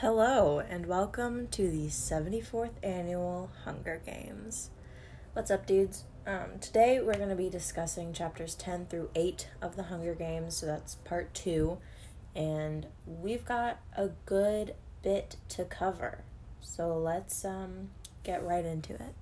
Hello, and welcome to the 74th annual Hunger Games. What's up, dudes? Um, today we're going to be discussing chapters 10 through 8 of the Hunger Games, so that's part 2, and we've got a good bit to cover. So let's um, get right into it.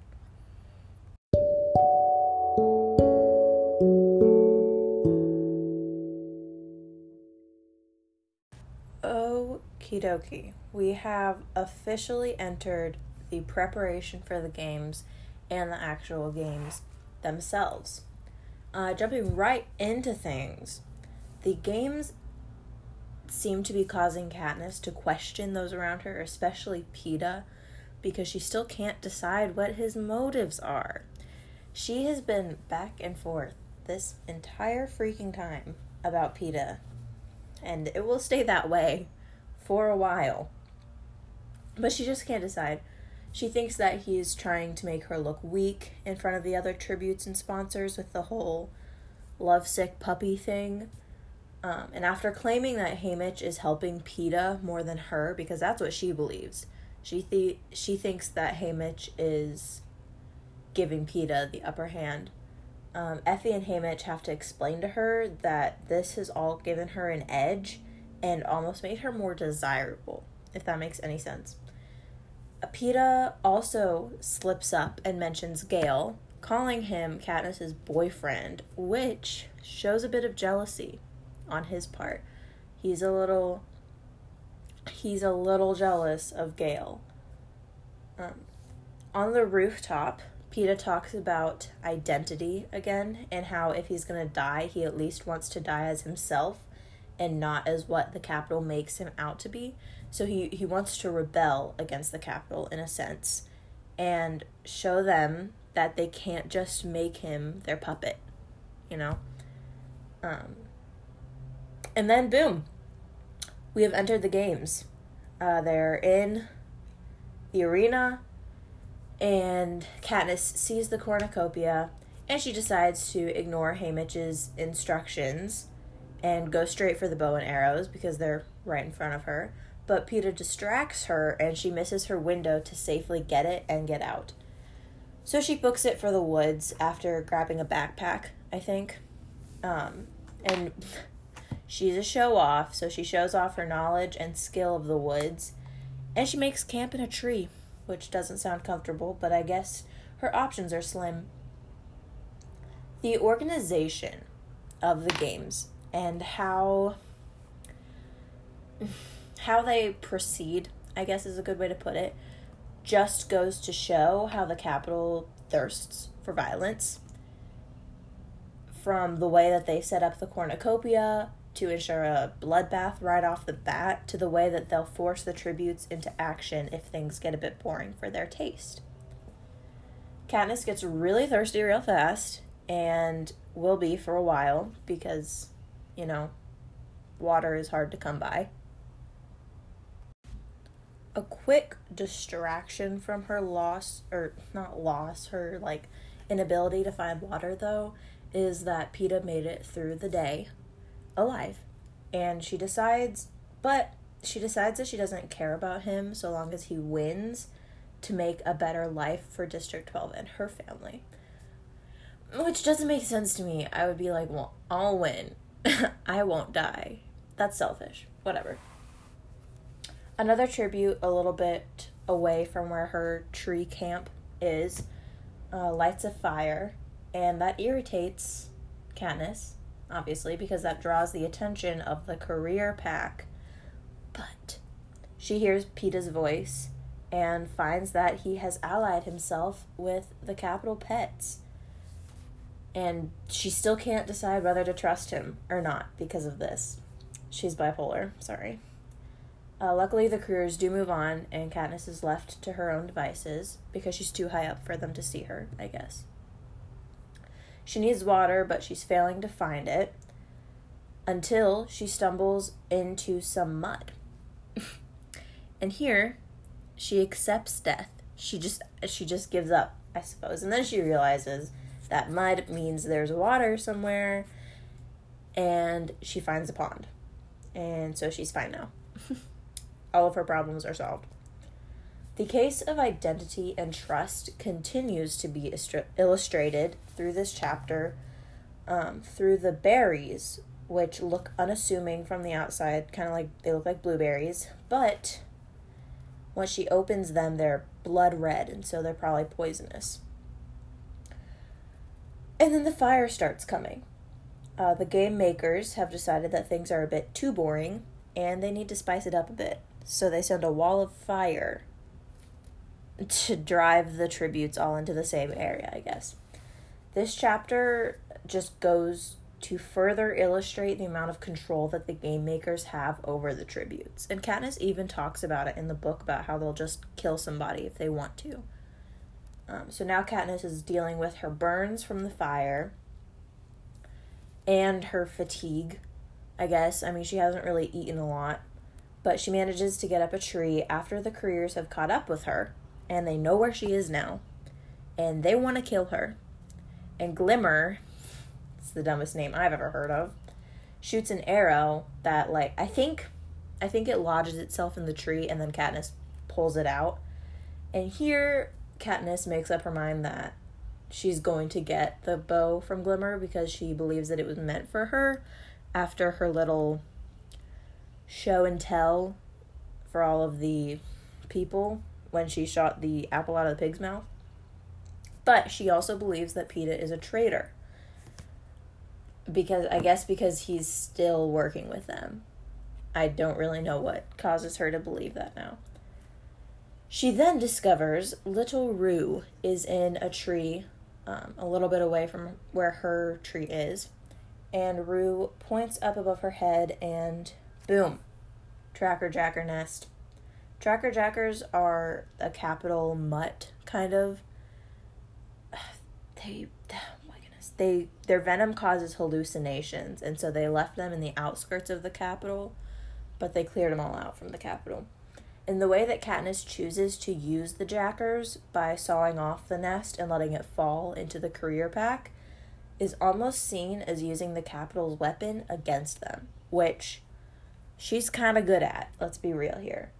Okie dokie. We have officially entered the preparation for the games and the actual games themselves. Uh, jumping right into things, the games seem to be causing Katniss to question those around her, especially Peeta, because she still can't decide what his motives are. She has been back and forth this entire freaking time about Peeta, and it will stay that way for a while. But she just can't decide. She thinks that he's trying to make her look weak in front of the other tributes and sponsors with the whole lovesick puppy thing. Um, and after claiming that Haymitch is helping Peeta more than her, because that's what she believes, she th- she thinks that Haymitch is giving Peeta the upper hand. Um, Effie and Haymitch have to explain to her that this has all given her an edge and almost made her more desirable, if that makes any sense. Peeta also slips up and mentions Gale, calling him Katniss's boyfriend, which shows a bit of jealousy on his part. He's a little he's a little jealous of Gale. Um, on the rooftop, Peeta talks about identity again and how if he's going to die, he at least wants to die as himself and not as what the Capitol makes him out to be. So he, he wants to rebel against the Capitol in a sense and show them that they can't just make him their puppet, you know? Um, and then, boom, we have entered the games. Uh, they're in the arena, and Katniss sees the cornucopia, and she decides to ignore Haymitch's instructions and go straight for the bow and arrows because they're right in front of her. But Peeta distracts her and she misses her window to safely get it and get out. So she books it for the woods after grabbing a backpack, I think. Um, and she's a show off, so she shows off her knowledge and skill of the woods. And she makes camp in a tree, which doesn't sound comfortable, but I guess her options are slim. The organization of the games and how how they proceed, I guess is a good way to put it, just goes to show how the Capitol thirsts for violence. From the way that they set up the cornucopia to ensure a bloodbath right off the bat, to the way that they'll force the tributes into action if things get a bit boring for their taste. Katniss gets really thirsty real fast and will be for a while because you know, water is hard to come by. A quick distraction from her loss, or not loss, her like inability to find water though, is that Peeta made it through the day alive. And she decides, but she decides that she doesn't care about him so long as he wins to make a better life for District 12 and her family. Which doesn't make sense to me. I would be like, well, I'll win. I won't die. That's selfish. Whatever. Another tribute, a little bit away from where her tree camp is, uh, lights a fire, and that irritates Katniss, obviously, because that draws the attention of the career pack. But she hears Peeta's voice and finds that he has allied himself with the Capitol Pets and she still can't decide whether to trust him or not because of this. She's bipolar, sorry. Uh, luckily, the careers do move on, and Katniss is left to her own devices because she's too high up for them to see her, I guess. She needs water, but she's failing to find it until she stumbles into some mud. and here, she accepts death. She just she just gives up, I suppose. And then she realizes that mud means there's water somewhere, and she finds a pond. And so she's fine now. all of her problems are solved. The case of identity and trust continues to be illustrated through this chapter um, through the berries, which look unassuming from the outside, kind of like they look like blueberries, but once she opens them, they're blood red, and so they're probably poisonous. And then the fire starts coming. Uh, the game makers have decided that things are a bit too boring and they need to spice it up a bit. So they send a wall of fire to drive the tributes all into the same area, I guess. This chapter just goes to further illustrate the amount of control that the game makers have over the tributes. And Katniss even talks about it in the book about how they'll just kill somebody if they want to. Um, so now Katniss is dealing with her burns from the fire and her fatigue, I guess. I mean, she hasn't really eaten a lot, but she manages to get up a tree after the careers have caught up with her and they know where she is now and they want to kill her. And Glimmer, it's the dumbest name I've ever heard of, shoots an arrow that like I think I think it lodges itself in the tree and then Katniss pulls it out. And here Katniss makes up her mind that she's going to get the bow from Glimmer because she believes that it was meant for her after her little show and tell for all of the people when she shot the apple out of the pig's mouth. But she also believes that Peeta is a traitor. Because I guess because he's still working with them. I don't really know what causes her to believe that now. She then discovers little Rue is in a tree um, a little bit away from where her tree is. And Rue points up above her head and boom, Tracker Jacker nest. Tracker Jackers are a Capitol mutt kind of. They, oh my goodness, they their venom causes hallucinations, and so they left them in the outskirts of the Capitol, but they cleared them all out from the Capitol. In the way that Katniss chooses to use the jackers by sawing off the nest and letting it fall into the career pack is almost seen as using the Capitol's weapon against them, which she's kind of good at, let's be real here.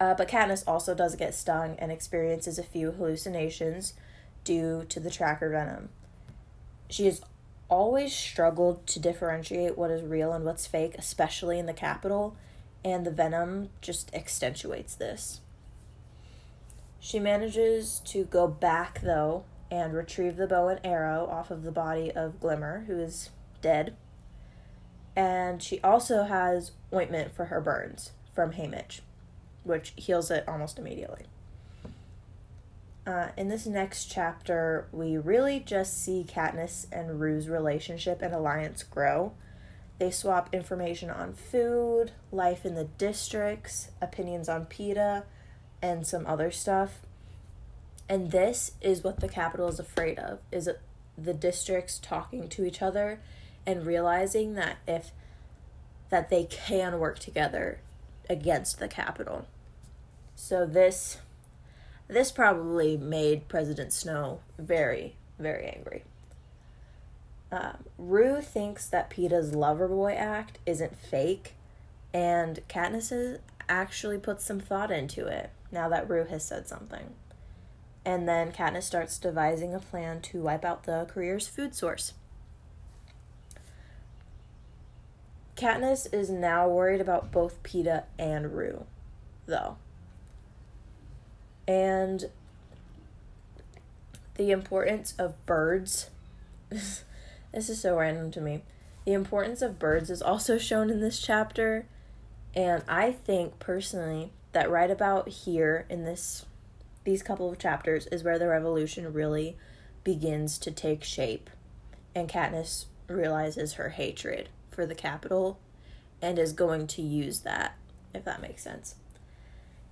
Uh, but Katniss also does get stung and experiences a few hallucinations due to the tracker venom. She has always struggled to differentiate what is real and what's fake, especially in the Capitol, and the venom just accentuates this. She manages to go back, though, and retrieve the bow and arrow off of the body of Glimmer, who is dead. And she also has ointment for her burns from Haymitch, which heals it almost immediately. Uh, in this next chapter, we really just see Katniss and Rue's relationship and alliance grow they swap information on food, life in the districts, opinions on Peeta, and some other stuff. And this is what the Capitol is afraid of is the districts talking to each other and realizing that if that they can work together against the Capitol. So this this probably made President Snow very, very angry. Um, Rue thinks that Peeta's Loverboy act isn't fake, and Katniss actually puts some thought into it now that Rue has said something. And then Katniss starts devising a plan to wipe out the career's food source. Katniss is now worried about both Peeta and Rue, though. And the importance of birds This is so random to me. The importance of birds is also shown in this chapter, and I think personally that right about here in this these couple of chapters is where the revolution really begins to take shape, and Katniss realizes her hatred for the Capitol and is going to use that, if that makes sense.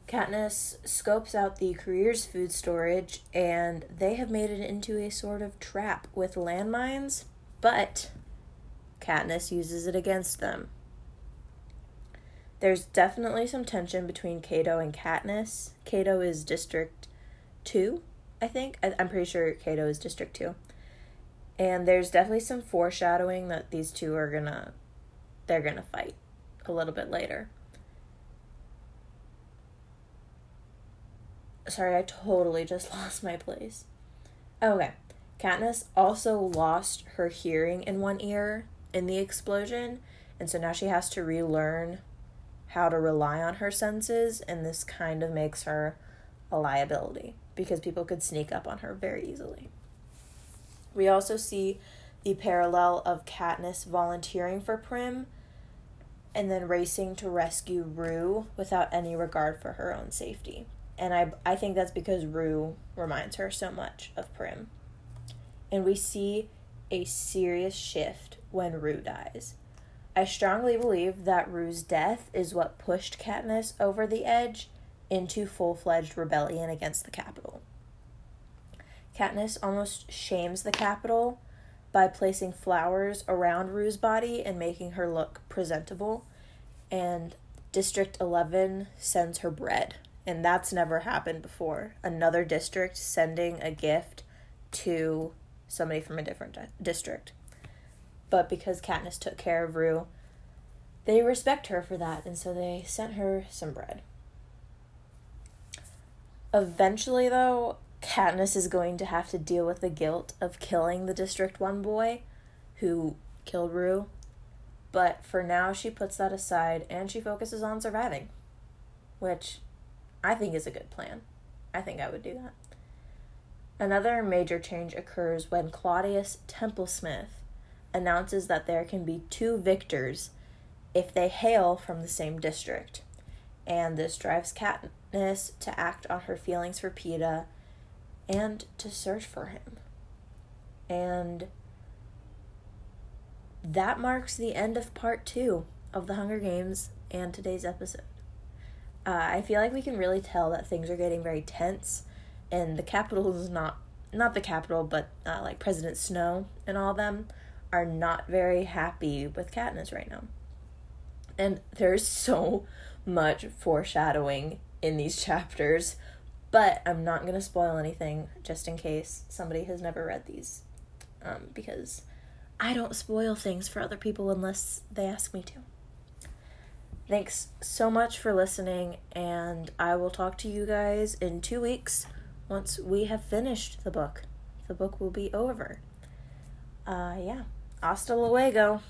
Katniss scopes out the career's food storage, and they have made it into a sort of trap with landmines but Katniss uses it against them. There's definitely some tension between Cato and Katniss. Cato is District 2, I think. I, am pretty sure Cato is District 2. And there's definitely some foreshadowing that these two are gonna they're gonna fight a little bit later. Sorry, I totally just lost my place. Okay. Katniss also lost her hearing in one ear in the explosion, and so now she has to relearn how to rely on her senses, and this kind of makes her a liability because people could sneak up on her very easily. We also see the parallel of Katniss volunteering for Prim and then racing to rescue Rue without any regard for her own safety. And I, I think that's because Rue reminds her so much of Prim. And we see a serious shift when Rue dies. I strongly believe that Rue's death is what pushed Katniss over the edge into full fledged rebellion against the Capitol. Katniss almost shames the Capitol by placing flowers around Rue's body and making her look presentable. And District 11 sends her bread. And that's never happened before. Another district sending a gift to somebody from a different di- district. But because Katniss took care of Rue, they respect her for that, and so they sent her some bread. Eventually, though, Katniss is going to have to deal with the guilt of killing the District 1 boy who killed Rue. But for now, she puts that aside and she focuses on surviving, which I think is a good plan. I think I would do that. Another major change occurs when Claudius Templesmith announces that there can be two victors if they hail from the same district. And this drives Katniss to act on her feelings for Peeta and to search for him. And that marks the end of part two of the Hunger Games and today's episode. Uh, I feel like we can really tell that things are getting very tense, and the Capitol is not not the capital, but uh, like President Snow and all them are not very happy with Katniss right now. And there's so much foreshadowing in these chapters but I'm not going to spoil anything just in case somebody has never read these. Um, because I don't spoil things for other people unless they ask me to. Thanks so much for listening, and I will talk to you guys in two weeks once we have finished the book. The book will be over. Uh, yeah. Hasta luego.